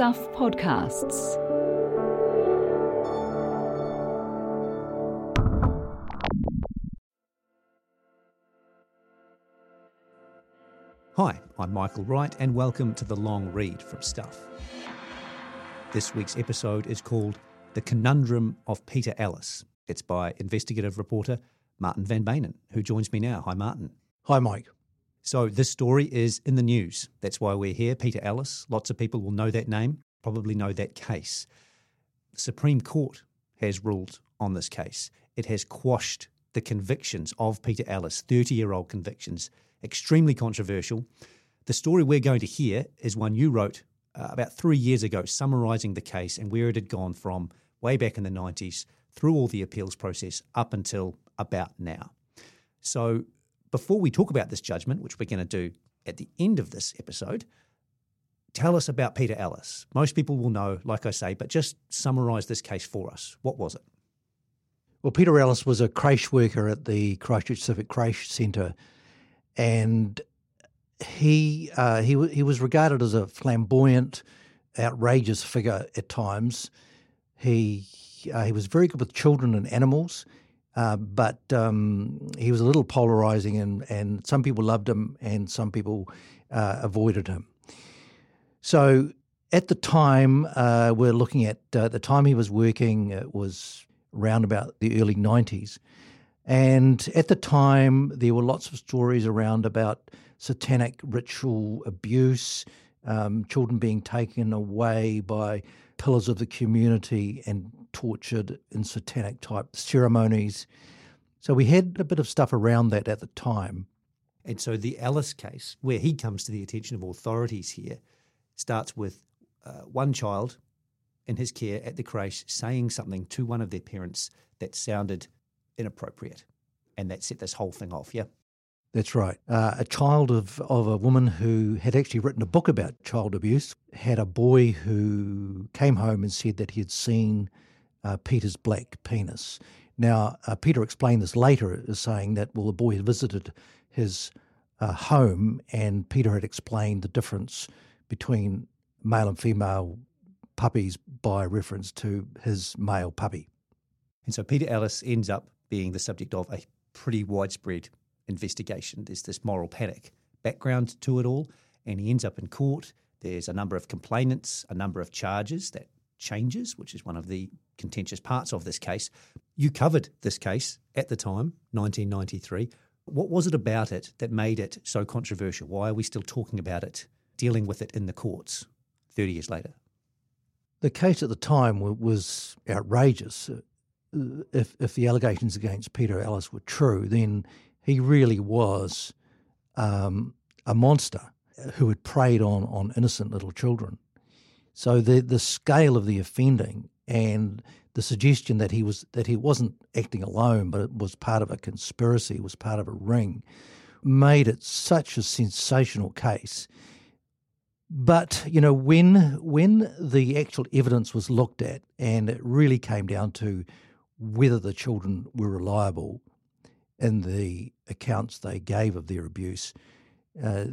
Stuff Podcasts. Hi, I'm Michael Wright, and welcome to the long read from Stuff. This week's episode is called The Conundrum of Peter Ellis. It's by investigative reporter Martin Van Beynen, who joins me now. Hi, Martin. Hi, Mike. So, this story is in the news. That's why we're here. Peter Ellis. Lots of people will know that name, probably know that case. The Supreme Court has ruled on this case. It has quashed the convictions of Peter Ellis, 30 year old convictions, extremely controversial. The story we're going to hear is one you wrote uh, about three years ago, summarising the case and where it had gone from way back in the 90s through all the appeals process up until about now. So, before we talk about this judgment, which we're going to do at the end of this episode, tell us about Peter Ellis. Most people will know, like I say, but just summarise this case for us. What was it? Well, Peter Ellis was a creche worker at the Christchurch Civic Creche Centre, and he uh, he he was regarded as a flamboyant, outrageous figure at times. He uh, he was very good with children and animals. Uh, but um, he was a little polarizing, and, and some people loved him and some people uh, avoided him. So at the time, uh, we're looking at uh, the time he was working, it was around about the early 90s. And at the time, there were lots of stories around about satanic ritual abuse, um, children being taken away by pillars of the community and tortured in satanic type ceremonies. So we had a bit of stuff around that at the time. And so the Ellis case, where he comes to the attention of authorities here, starts with uh, one child in his care at the creche saying something to one of their parents that sounded inappropriate. And that set this whole thing off, yeah? That's right. Uh, a child of, of a woman who had actually written a book about child abuse had a boy who came home and said that he had seen uh, Peter's black penis. Now, uh, Peter explained this later as saying that, well, the boy had visited his uh, home and Peter had explained the difference between male and female puppies by reference to his male puppy. And so Peter Ellis ends up being the subject of a pretty widespread investigation. There's this moral panic background to it all, and he ends up in court. There's a number of complainants, a number of charges that changes, which is one of the contentious parts of this case. You covered this case at the time, 1993. What was it about it that made it so controversial? Why are we still talking about it, dealing with it in the courts 30 years later? The case at the time was outrageous. Uh, if, if the allegations against Peter Ellis were true, then he really was um, a monster who had preyed on, on innocent little children. So the the scale of the offending and the suggestion that he was that he wasn't acting alone, but it was part of a conspiracy, was part of a ring, made it such a sensational case. But you know, when when the actual evidence was looked at, and it really came down to whether the children were reliable in the accounts they gave of their abuse, uh,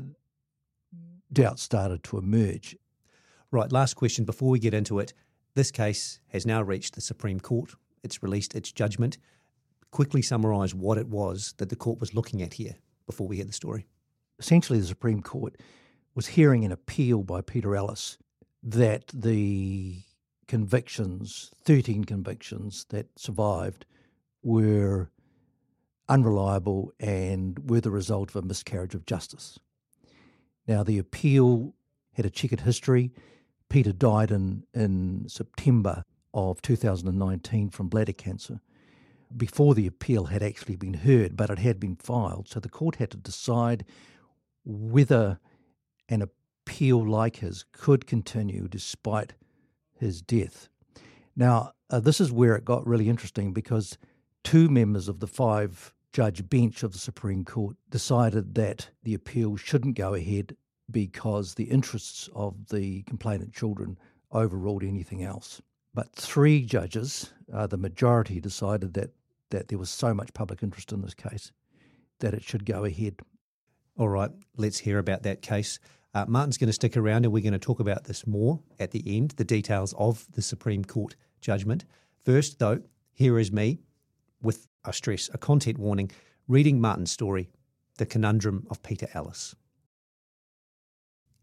doubt started to emerge. Right, last question before we get into it. This case has now reached the Supreme Court. It's released its judgment. Quickly summarise what it was that the court was looking at here before we hear the story. Essentially, the Supreme Court was hearing an appeal by Peter Ellis that the convictions, 13 convictions that survived, were unreliable and were the result of a miscarriage of justice. Now, the appeal had a checkered history. Peter died in, in September of 2019 from bladder cancer before the appeal had actually been heard, but it had been filed. So the court had to decide whether an appeal like his could continue despite his death. Now, uh, this is where it got really interesting because two members of the five judge bench of the Supreme Court decided that the appeal shouldn't go ahead because the interests of the complainant children overruled anything else. But three judges, uh, the majority, decided that, that there was so much public interest in this case that it should go ahead. All right, let's hear about that case. Uh, Martin's going to stick around and we're going to talk about this more at the end, the details of the Supreme Court judgment. First, though, here is me with, I stress, a content warning, reading Martin's story, The Conundrum of Peter Ellis.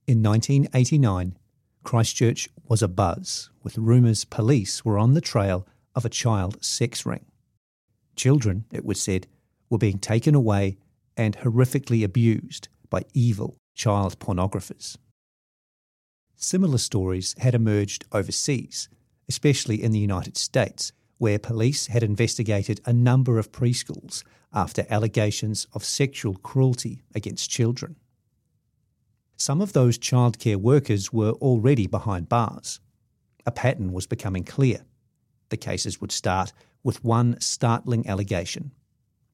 In 1989, Christchurch was abuzz with rumours police were on the trail of a child sex ring. Children, it was said, were being taken away and horrifically abused by evil child pornographers. Similar stories had emerged overseas, especially in the United States, where police had investigated a number of preschools after allegations of sexual cruelty against children. Some of those childcare workers were already behind bars. A pattern was becoming clear. The cases would start with one startling allegation.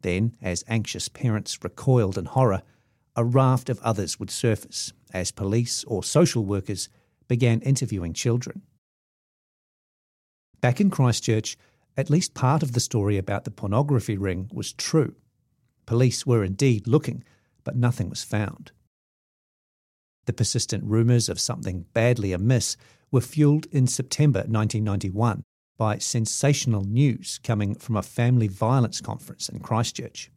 Then, as anxious parents recoiled in horror, a raft of others would surface as police or social workers began interviewing children. Back in Christchurch, at least part of the story about the pornography ring was true. Police were indeed looking, but nothing was found. The persistent rumours of something badly amiss were fuelled in September 1991 by sensational news coming from a family violence conference in Christchurch.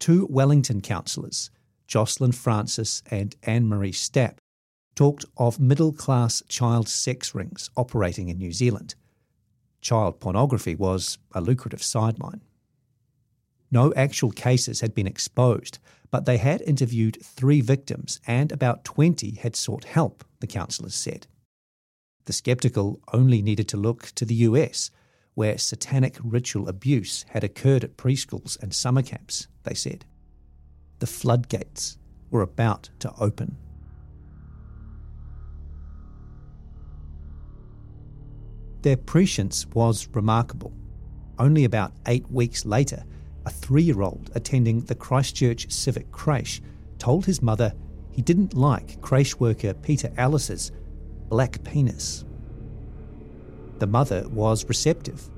Two Wellington councillors, Jocelyn Francis and Anne Marie Stapp, talked of middle class child sex rings operating in New Zealand. Child pornography was a lucrative sideline. No actual cases had been exposed, but they had interviewed three victims and about 20 had sought help, the councillors said. The skeptical only needed to look to the US, where satanic ritual abuse had occurred at preschools and summer camps, they said. The floodgates were about to open. Their prescience was remarkable. Only about eight weeks later, a three year old attending the Christchurch Civic Creche told his mother he didn't like creche worker Peter Ellis's black penis. The mother was receptive.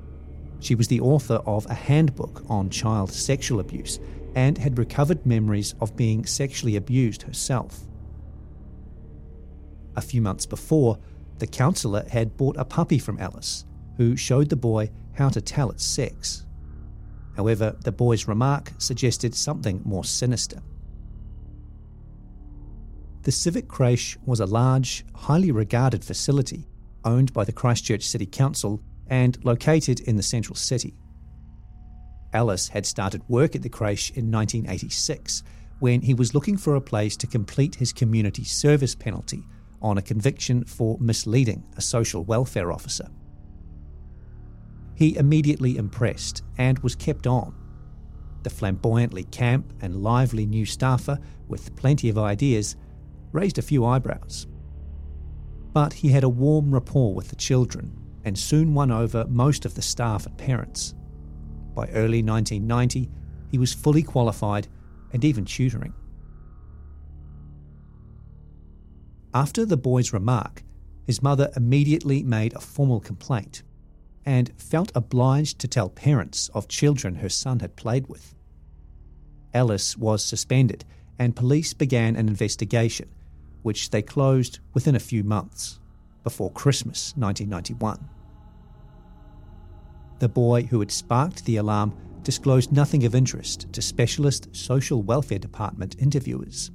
She was the author of a handbook on child sexual abuse and had recovered memories of being sexually abused herself. A few months before, the counsellor had bought a puppy from Ellis, who showed the boy how to tell its sex. However, the boy's remark suggested something more sinister. The Civic Creche was a large, highly regarded facility owned by the Christchurch City Council and located in the central city. Ellis had started work at the creche in 1986 when he was looking for a place to complete his community service penalty on a conviction for misleading a social welfare officer. He immediately impressed and was kept on. The flamboyantly camp and lively new staffer, with plenty of ideas, raised a few eyebrows. But he had a warm rapport with the children and soon won over most of the staff and parents. By early 1990, he was fully qualified and even tutoring. After the boy's remark, his mother immediately made a formal complaint and felt obliged to tell parents of children her son had played with. Ellis was suspended and police began an investigation, which they closed within a few months, before Christmas 1991. The boy who had sparked the alarm disclosed nothing of interest to specialist social welfare department interviewers.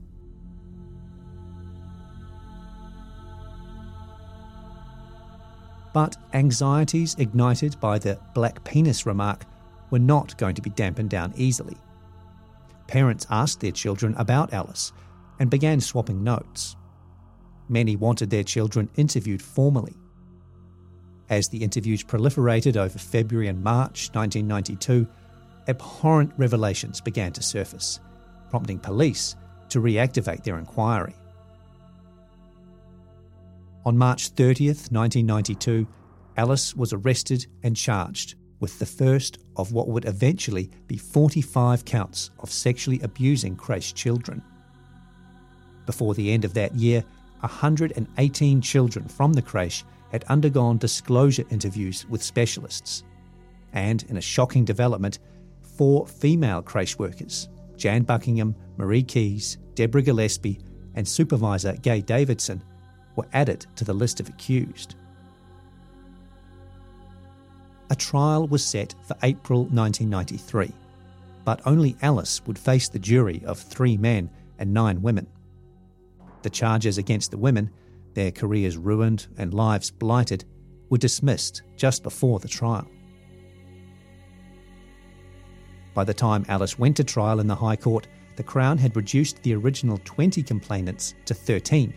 But anxieties ignited by the black penis remark were not going to be dampened down easily. Parents asked their children about Ellis and began swapping notes. Many wanted their children interviewed formally. As the interviews proliferated over February and March 1992, abhorrent revelations began to surface, prompting police to reactivate their inquiry. On March 30th, 1992, Ellis was arrested and charged with the first of what would eventually be 45 counts of sexually abusing creche children. Before the end of that year, 118 children from the creche had undergone disclosure interviews with specialists. And in a shocking development, four female creche workers, Jan Buckingham, Marie Keys, Deborah Gillespie, and supervisor Gay Davidson were added to the list of accused. A trial was set for April 1993, but only Ellis would face the jury of three men and nine women. The charges against the women, their careers ruined and lives blighted, were dismissed just before the trial. By the time Ellis went to trial in the High Court, the Crown had reduced the original 20 complainants to 13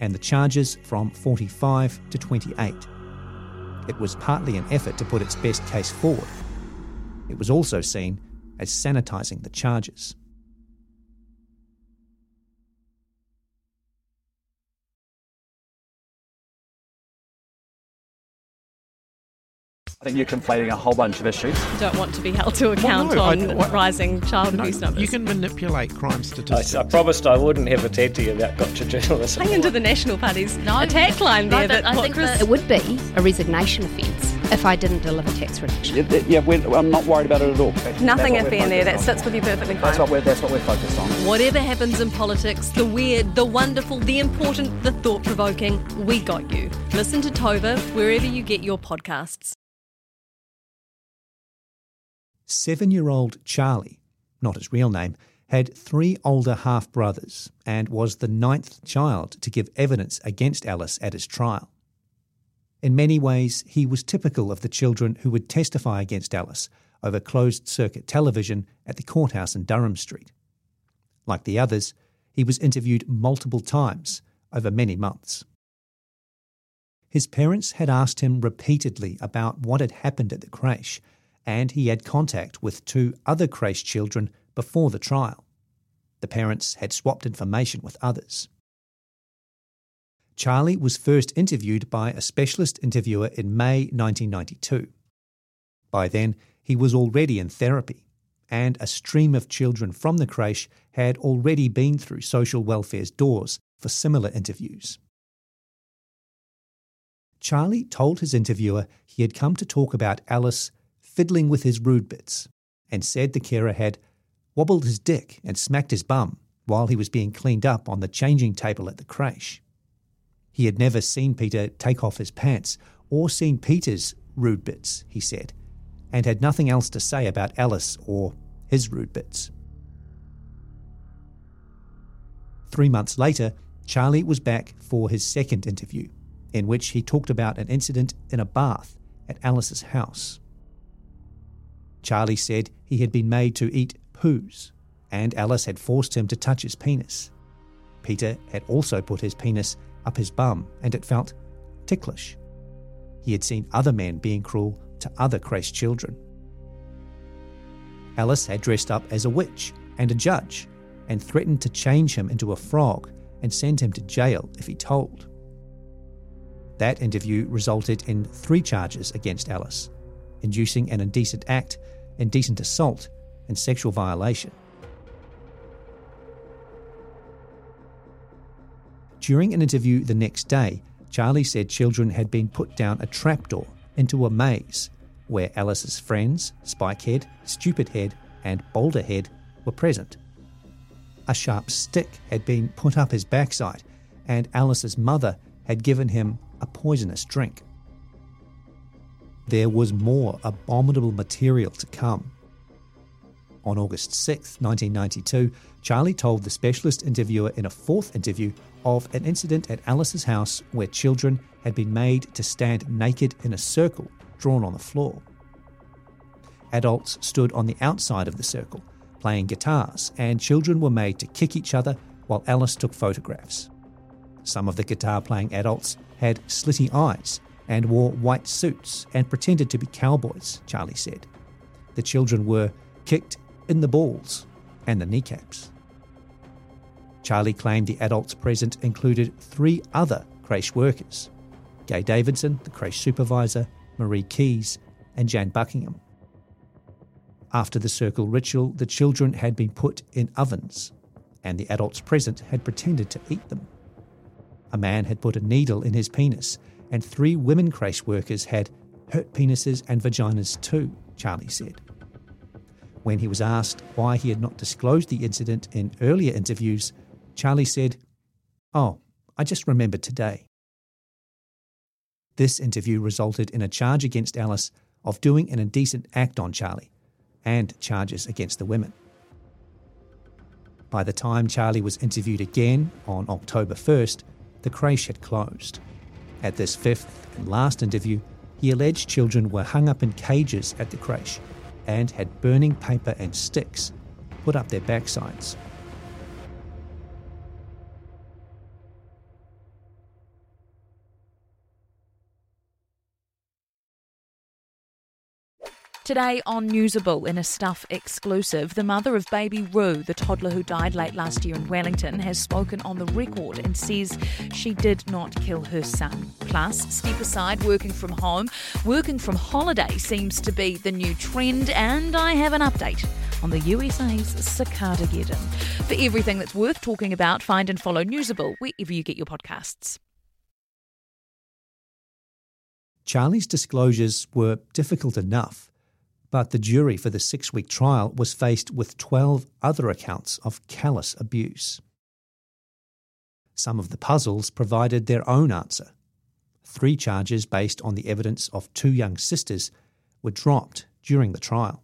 and the charges from 45 to 28. It was partly an effort to put its best case forward. It was also seen as sanitising the charges. I think you're conflating a whole bunch of issues. don't want to be held to account no, I- on what- rising child No, abuse numbers. you can manipulate crime statistics. I promised I wouldn't have a tattoo about gotcha journalism. Hang into the National Party's No. attack line No, there. but that I think Chris- that it would be a resignation offence if I didn't deliver tax reduction. Yeah, yeah we're, I'm not worried about it at all. Nothing That's what iffy in there. That sits with you perfectly fine. That's what we're that's what we're focused on. Whatever happens in politics, the weird, the wonderful, the important, the thought provoking, we got you. Listen to Tova wherever you get your podcasts. Seven year old Charlie, not his real name, had three older half brothers and was the ninth child to give evidence against Ellis at his trial. In many ways, he was typical of the children who would testify against Ellis over closed circuit television at the courthouse in Durham Street. Like the others, he was interviewed multiple times over many months. His parents had asked him repeatedly about what had happened at the creche, and he had contact with two other creche children before the trial. The parents had swapped information with others. Charlie was first interviewed by a specialist interviewer in May 1992. By then, he was already in therapy, and a stream of children from the creche had already been through social welfare's doors for similar interviews. Charlie told his interviewer he had come to talk about Ellis fiddling with his rude bits and said the carer had wobbled his dick and smacked his bum while he was being cleaned up on the changing table at the creche. He had never seen Peter take off his pants or seen Peter's rude bits, he said, and had nothing else to say about Ellis or his rude bits. Three months later, Charlie was back for his second interview, in which he talked about an incident in a bath at Ellis's house. Charlie said he had been made to eat poos, and Ellis had forced him to touch his penis. Peter had also put his penis up his bum, and it felt ticklish. He had seen other men being cruel to other creche children. Ellis had dressed up as a witch and a judge and threatened to change him into a frog and send him to jail if he told. That interview resulted in three charges against Ellis inducing an indecent act, indecent assault, and sexual violation. During an interview the next day, Charlie said children had been put down a trapdoor into a maze where Ellis's friends, Spikehead, Stupidhead, and Boulderhead, were present. A sharp stick had been put up his backside, and Ellis's mother had given him a poisonous drink. There was more abominable material to come. On August 6, 1992, Charlie told the specialist interviewer in a fourth interview of an incident at Ellis's house where children had been made to stand naked in a circle drawn on the floor. Adults stood on the outside of the circle, playing guitars, and children were made to kick each other while Ellis took photographs. Some of the guitar playing adults had slitty eyes and wore white suits and pretended to be cowboys, Charlie said. The children were kicked in the balls and the kneecaps. Charlie claimed the adults present included three other creche workers Gay Davidson, the creche supervisor, Marie Keys, and Jan Buckingham. After the circle ritual, the children had been put in ovens, and the adults present had pretended to eat them. A man had put a needle in his penis, and three women creche workers had hurt penises and vaginas too, Charlie said. When he was asked why he had not disclosed the incident in earlier interviews, Charlie said, Oh, I just remembered today. This interview resulted in a charge against Ellis of doing an indecent act on Charlie and charges against the women. By the time Charlie was interviewed again on October 1st, the creche had closed. At this fifth and last interview, he alleged children were hung up in cages at the creche and had burning paper and sticks put up their backsides. Today on Newsable, in a Stuff exclusive, the mother of baby Rue, the toddler who died late last year in Wellington, has spoken on the record and says she did not kill her son. Plus, step aside working from home. Working from holiday seems to be the new trend, and I have an update on the USA's Cicada Geddon. For everything that's worth talking about, find and follow Newsable wherever you get your podcasts. Charlie's disclosures were difficult enough but the jury for the six week trial was faced with 12 other accounts of callous abuse. Some of the puzzles provided their own answer. Three charges based on the evidence of two young sisters were dropped during the trial.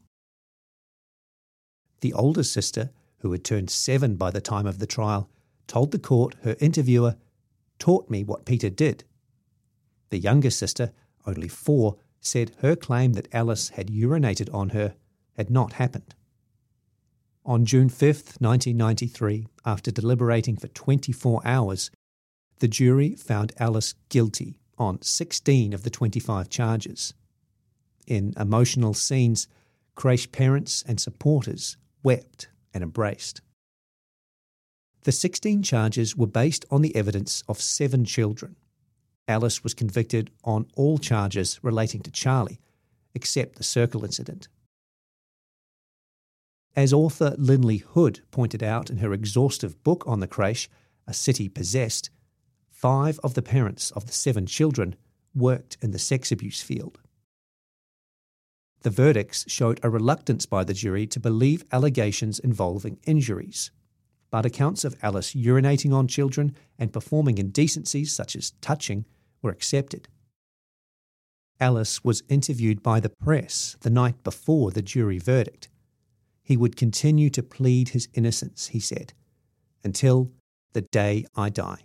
The older sister, who had turned seven by the time of the trial, told the court her interviewer taught me what Peter did. The younger sister, only four, said her claim that Ellis had urinated on her had not happened. On June 5, 1993, after deliberating for 24 hours, the jury found Ellis guilty on 16 of the 25 charges. In emotional scenes, creche parents and supporters wept and embraced. The 16 charges were based on the evidence of seven children Ellis was convicted on all charges relating to Charlie, except the circle incident. As author Linley Hood pointed out in her exhaustive book on the creche, A City Possessed, five of the parents of the seven children worked in the sex abuse field. The verdicts showed a reluctance by the jury to believe allegations involving injuries, but accounts of Ellis urinating on children and performing indecencies such as touching were accepted. Ellis was interviewed by the press the night before the jury verdict. He would continue to plead his innocence, he said, until the day I die.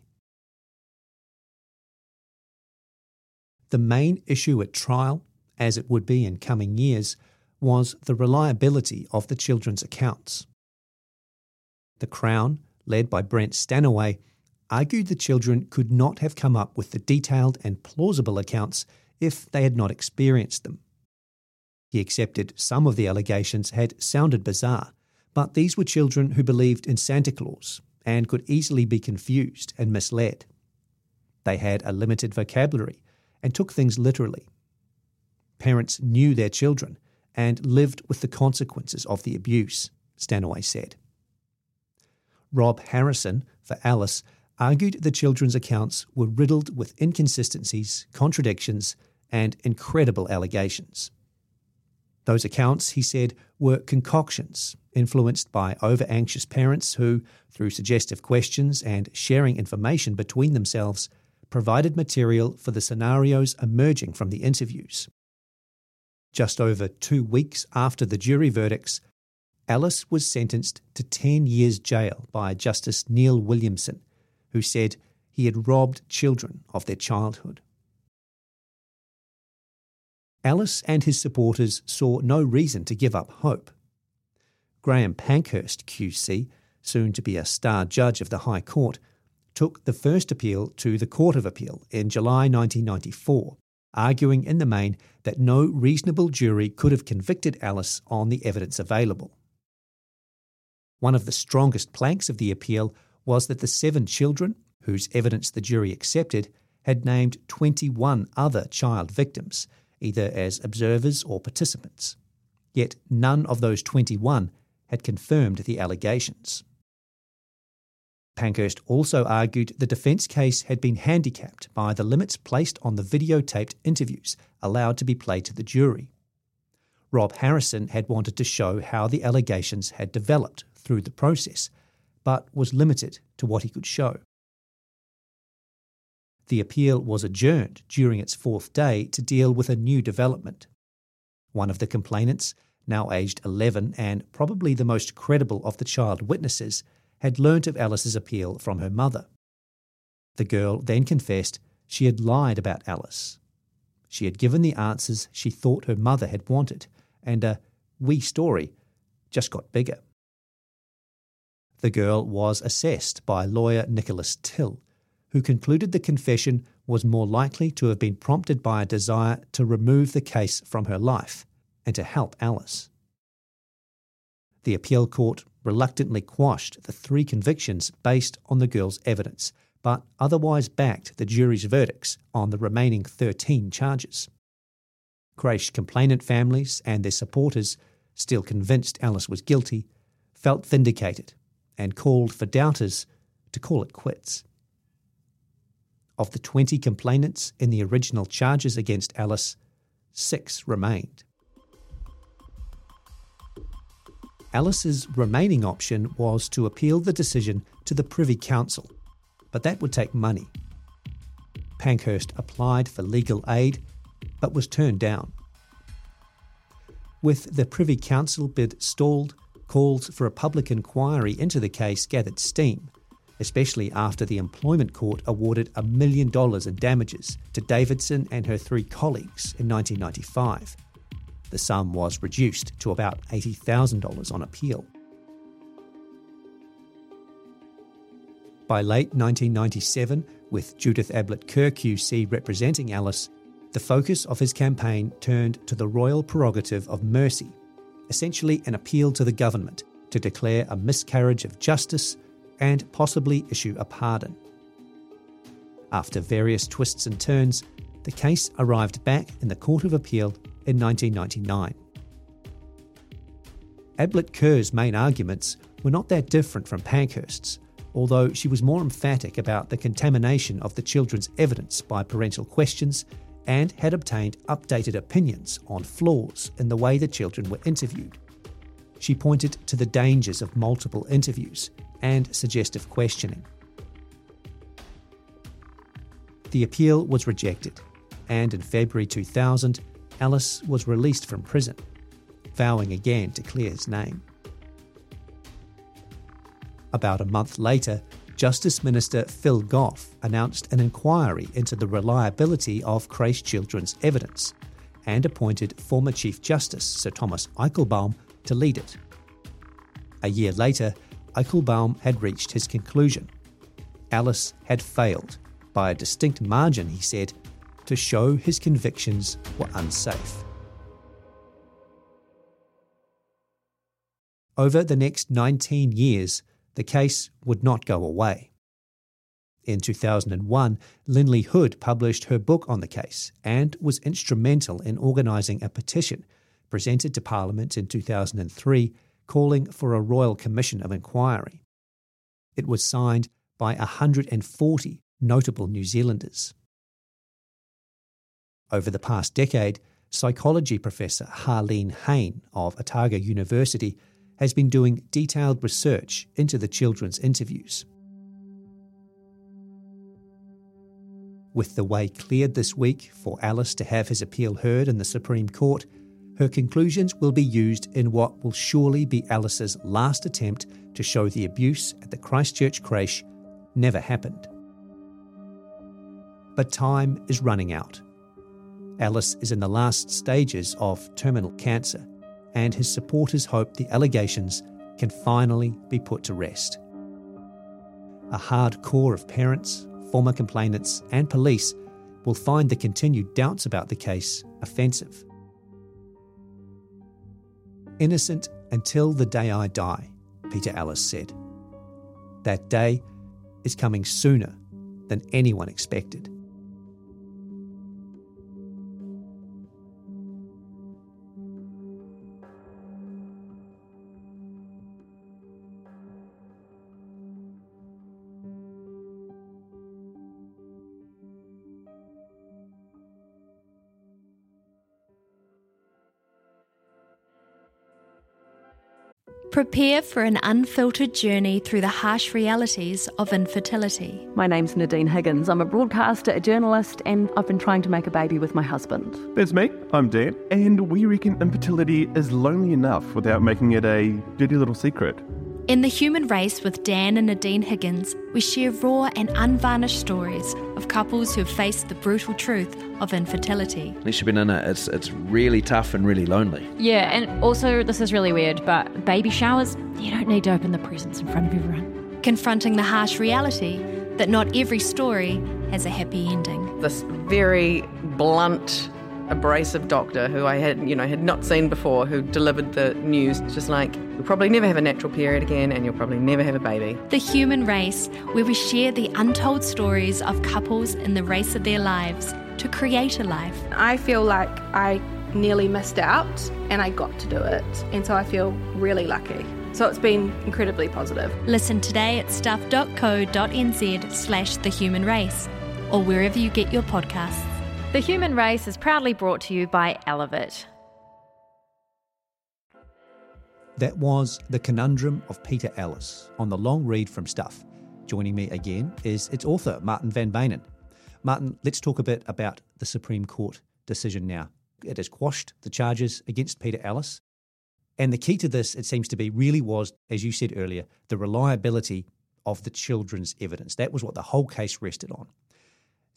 The main issue at trial, as it would be in coming years, was the reliability of the children's accounts. The Crown, led by Brent Stanaway, argued the children could not have come up with the detailed and plausible accounts if they had not experienced them. He accepted some of the allegations had sounded bizarre, but these were children who believed in Santa Claus and could easily be confused and misled. They had a limited vocabulary and took things literally. Parents knew their children and lived with the consequences of the abuse, Stanaway said. Rob Harrison, for Ellis, argued the children's accounts were riddled with inconsistencies, contradictions, and incredible allegations. Those accounts, he said, were concoctions influenced by over anxious parents who, through suggestive questions and sharing information between themselves, provided material for the scenarios emerging from the interviews. Just over two weeks after the jury verdicts, Ellis was sentenced to 10 years jail by Justice Neil Williamson who said he had robbed children of their childhood. Ellis and his supporters saw no reason to give up hope. Graham Panckhurst, QC, soon to be a star judge of the High Court, took the first appeal to the Court of Appeal in July 1994, arguing in the main that no reasonable jury could have convicted Ellis on the evidence available. One of the strongest planks of the appeal was that the seven children, whose evidence the jury accepted, had named 21 other child victims, either as observers or participants. Yet none of those 21 had confirmed the allegations. Panckhurst also argued the defence case had been handicapped by the limits placed on the videotaped interviews allowed to be played to the jury. Rob Harrison had wanted to show how the allegations had developed through the process, but was limited to what he could show. The appeal was adjourned during its fourth day to deal with a new development. One of the complainants, now aged 11 and probably the most credible of the child witnesses, had learnt of Ellis's appeal from her mother. The girl then confessed she had lied about Ellis. She had given the answers she thought her mother had wanted, and a wee story just got bigger. The girl was assessed by lawyer Nicholas Till, who concluded the confession was more likely to have been prompted by a desire to remove the case from her life and to help Ellis. The appeal court reluctantly quashed the three convictions based on the girl's evidence, but otherwise backed the jury's verdicts on the remaining 13 charges. Creche complainant families and their supporters, still convinced Ellis was guilty, felt vindicated and called for doubters to call it quits. Of the 20 complainants in the original charges against Ellis, six remained. Ellis's remaining option was to appeal the decision to the Privy Council, but that would take money. Panckhurst applied for legal aid, but was turned down. With the Privy Council bid stalled, calls for a public inquiry into the case gathered steam, especially after the Employment Court awarded a million dollars in damages to Davidson and her three colleagues in 1995. The sum was reduced to about $80,000 on appeal. By late 1997, with Judith Ablett Kerr QC representing Ellis, the focus of his campaign turned to the royal prerogative of mercy, essentially an appeal to the government to declare a miscarriage of justice and possibly issue a pardon. After various twists and turns, the case arrived back in the Court of Appeal in 1999. Ablett Kerr's main arguments were not that different from Panckhurst's, although she was more emphatic about the contamination of the children's evidence by parental questions and had obtained updated opinions on flaws in the way the children were interviewed. She pointed to the dangers of multiple interviews and suggestive questioning. The appeal was rejected, and in February 2000, Ellis was released from prison, vowing again to clear his name. About a month later, Justice Minister Phil Goff announced an inquiry into the reliability of Creche children's evidence and appointed former Chief Justice Sir Thomas Eichelbaum to lead it. A year later, Eichelbaum had reached his conclusion. Ellis had failed, by a distinct margin, he said, to show his convictions were unsafe. Over the next 19 years, the case would not go away. In 2001, Linley Hood published her book on the case and was instrumental in organising a petition presented to Parliament in 2003 calling for a Royal Commission of Inquiry. It was signed by 140 notable New Zealanders. Over the past decade, psychology professor Harlene Hayne of Otago University has been doing detailed research into the children's interviews. With the way cleared this week for Ellis to have his appeal heard in the Supreme Court, her conclusions will be used in what will surely be Ellis's last attempt to show the abuse at the Christchurch creche never happened. But time is running out. Ellis is in the last stages of terminal cancer and his supporters hope the allegations can finally be put to rest. A hard core of parents, former complainants, and police will find the continued doubts about the case offensive. Innocent until the day I die, Peter Ellis said. That day is coming sooner than anyone expected. Prepare for an unfiltered journey through the harsh realities of infertility. My name's Nadine Higgins. I'm a broadcaster, a journalist, and I've been trying to make a baby with my husband. That's me. I'm Dan, and we reckon infertility is lonely enough without making it a dirty little secret. In The Human Race with Dan and Nadine Higgins, we share raw and unvarnished stories of couples who have faced the brutal truth of infertility. Unless you've been in it, it's, it's really tough and really lonely. Yeah, and also, this is really weird, but baby showers, you don't need to open the presents in front of everyone. Confronting the harsh reality that not every story has a happy ending. This very blunt abrasive doctor who I had, you know, had not seen before, who delivered the news, just like, you'll probably never have a natural period again and you'll probably never have a baby. The Human Race, where we share the untold stories of couples in the race of their lives to create a life. I feel like I nearly missed out and I got to do it. And so I feel really lucky. So it's been incredibly positive. Listen today at stuff.co.nz slash the human race or wherever you get your podcasts. The Human Race is proudly brought to you by Elevate. That was The Conundrum of Peter Ellis on the long read from Stuff. Joining me again is its author, Martin van Beynen. Martin, let's talk a bit about the Supreme Court decision now. It has quashed the charges against Peter Ellis. And the key to this, it seems to be, really was, as you said earlier, the reliability of the children's evidence. That was what the whole case rested on.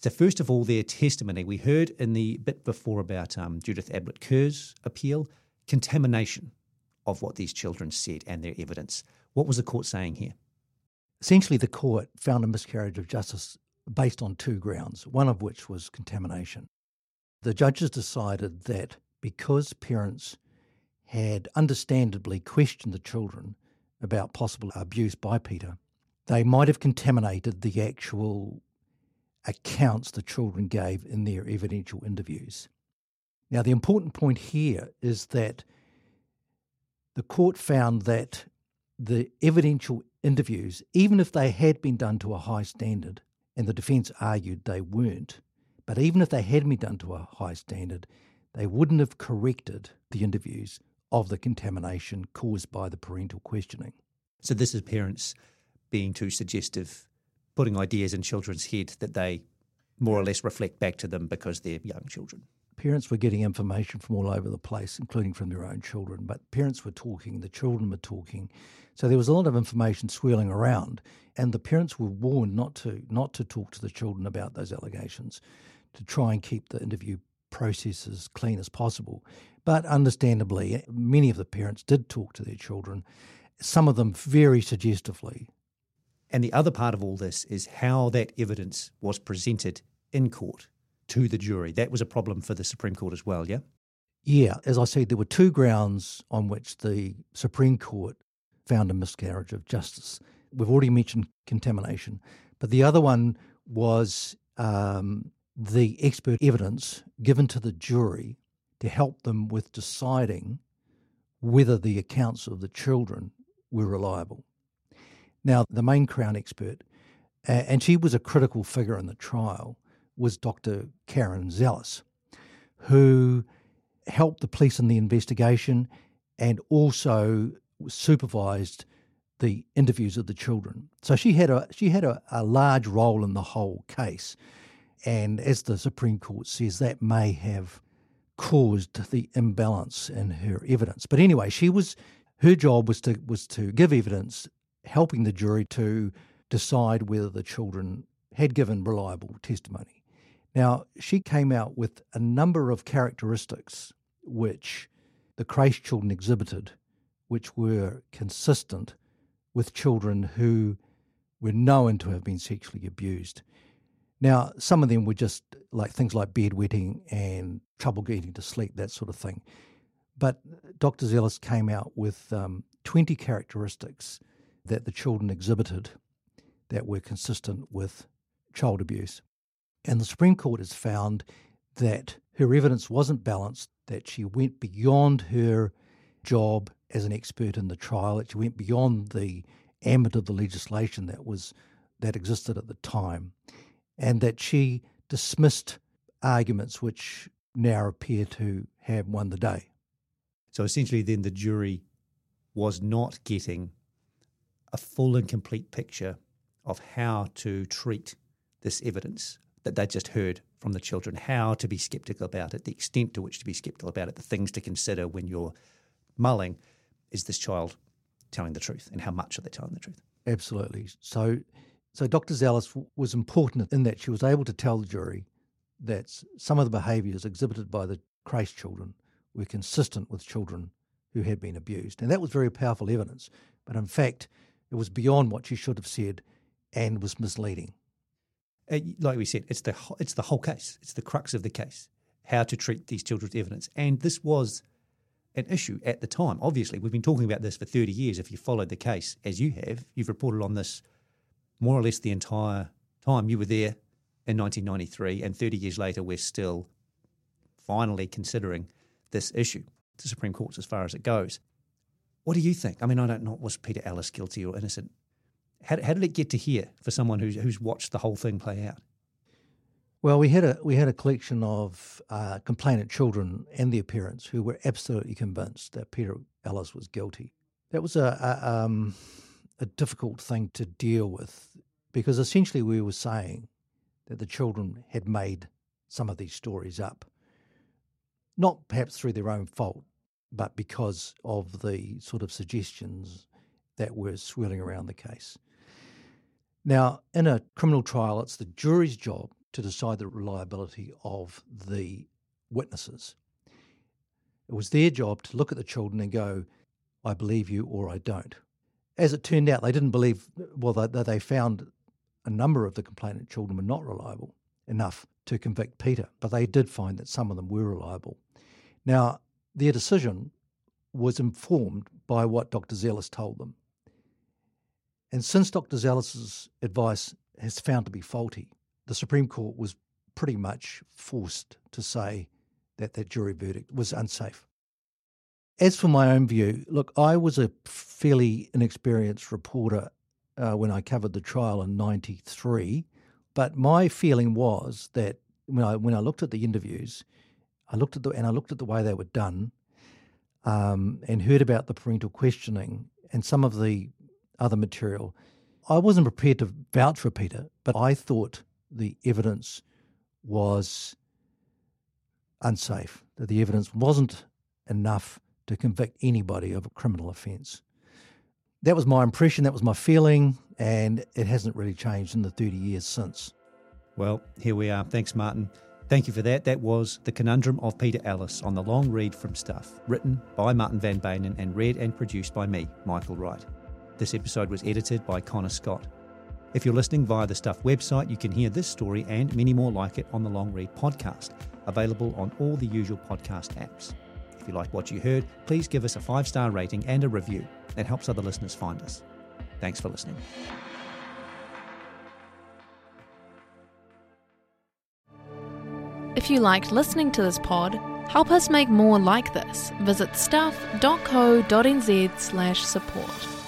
So, first of all, their testimony. We heard in the bit before about um, Judith Ablett Kerr's appeal contamination of what these children said and their evidence. What was the court saying here? Essentially, the court found a miscarriage of justice based on two grounds, one of which was contamination. The judges decided that because parents had understandably questioned the children about possible abuse by Peter, they might have contaminated the actual accounts the children gave in their evidential interviews. Now, the important point here is that the court found that the evidential interviews, even if they had been done to a high standard, and the defence argued they weren't, but even if they had been done to a high standard, they wouldn't have corrected the interviews of the contamination caused by the parental questioning. So, this is parents being too suggestive, putting ideas in children's head that they more or less reflect back to them because they're young children. Parents were getting information from all over the place, including from their own children, but parents were talking, the children were talking. So there was a lot of information swirling around, and the parents were warned not to not to talk to the children about those allegations, to try and keep the interview process as clean as possible. But understandably, many of the parents did talk to their children, some of them very suggestively. And the other part of all this is how that evidence was presented in court to the jury. That was a problem for the Supreme Court as well, yeah? Yeah, as I said, there were two grounds on which the Supreme Court found a miscarriage of justice. We've already mentioned contamination, but the other one was um, the expert evidence given to the jury to help them with deciding whether the accounts of the children were reliable. Now, the main Crown expert, and she was a critical figure in the trial, was Dr. Karen Zelas, who helped the police in the investigation and also supervised the interviews of the children. So she had a she had a, a large role in the whole case. And as the Supreme Court says, that may have caused the imbalance in her evidence. But anyway, she was her job was to was to give evidence, helping the jury to decide whether the children had given reliable testimony. Now, she came out with a number of characteristics which the Christ children exhibited, which were consistent with children who were known to have been sexually abused. Now, some of them were just like things like bedwetting and trouble getting to sleep, that sort of thing. But Dr. Zelas came out with um, 20 characteristics that the children exhibited that were consistent with child abuse. And the Supreme Court has found that her evidence wasn't balanced, that she went beyond her job as an expert in the trial, that she went beyond the ambit of the legislation that was that existed at the time, and that she dismissed arguments which now appear to have won the day. So essentially, then the jury was not getting a full and complete picture of how to treat this evidence that they just heard from the children, how to be skeptical about it, the extent to which to be skeptical about it, the things to consider when you're mulling is this child telling the truth and how much are they telling the truth? Absolutely. So, so Dr. Zelas was important in that she was able to tell the jury that some of the behaviours exhibited by the creche children were consistent with children who had been abused. And that was very powerful evidence. But in fact, it was beyond what she should have said and was misleading. Uh, like we said, it's the it's the whole case. It's the crux of the case. How to treat these children's evidence, and this was an issue at the time. Obviously, we've been talking about this for thirty years. If you followed the case as you have, you've reported on this more or less the entire time you were there in 1993, and 30 years later, we're still finally considering this issue. The Supreme Court's as far as it goes. What do you think? I mean, I don't know, was Peter Ellis guilty or innocent? How, how did it get to here for someone who's, who's watched the whole thing play out? Well, we had a we had a collection of uh, complainant children and their parents who were absolutely convinced that Peter Ellis was guilty. That was a a, um, a difficult thing to deal with because essentially we were saying that the children had made some of these stories up, not perhaps through their own fault, but because of the sort of suggestions that were swirling around the case. Now, in a criminal trial, it's the jury's job to decide the reliability of the witnesses. It was their job to look at the children and go, I believe you or I don't. As it turned out, they didn't believe, well, they, they found a number of the complainant children were not reliable enough to convict Peter, but they did find that some of them were reliable. Now, their decision was informed by what Dr. Zelas told them. And since Dr. Zelas's advice has found to be faulty, the Supreme Court was pretty much forced to say that that jury verdict was unsafe. As for my own view, look, I was a fairly inexperienced reporter uh, when I covered the trial in '93, but my feeling was that when I when I looked at the interviews, I looked at the and I looked at the way they were done, um, and heard about the parental questioning and some of the other material. I wasn't prepared to vouch for Peter, but I thought the evidence was unsafe, that the evidence wasn't enough to convict anybody of a criminal offence. That was my impression, that was my feeling, and it hasn't really changed in the 30 years since. Well, here we are. Thanks, Martin. Thank you for that. That was The Conundrum of Peter Ellis on the long read from Stuff, written by Martin Van Beynen and read and produced by me, Michael Wright. This episode was edited by Connor Scott. If you're listening via the Stuff website, you can hear this story and many more like it on the Long Read podcast, available on all the usual podcast apps. If you like what you heard, please give us a five star rating and a review. That helps other listeners find us. Thanks for listening. If you liked listening to this pod, help us make more like this. Visit stuff.co.nz slash support.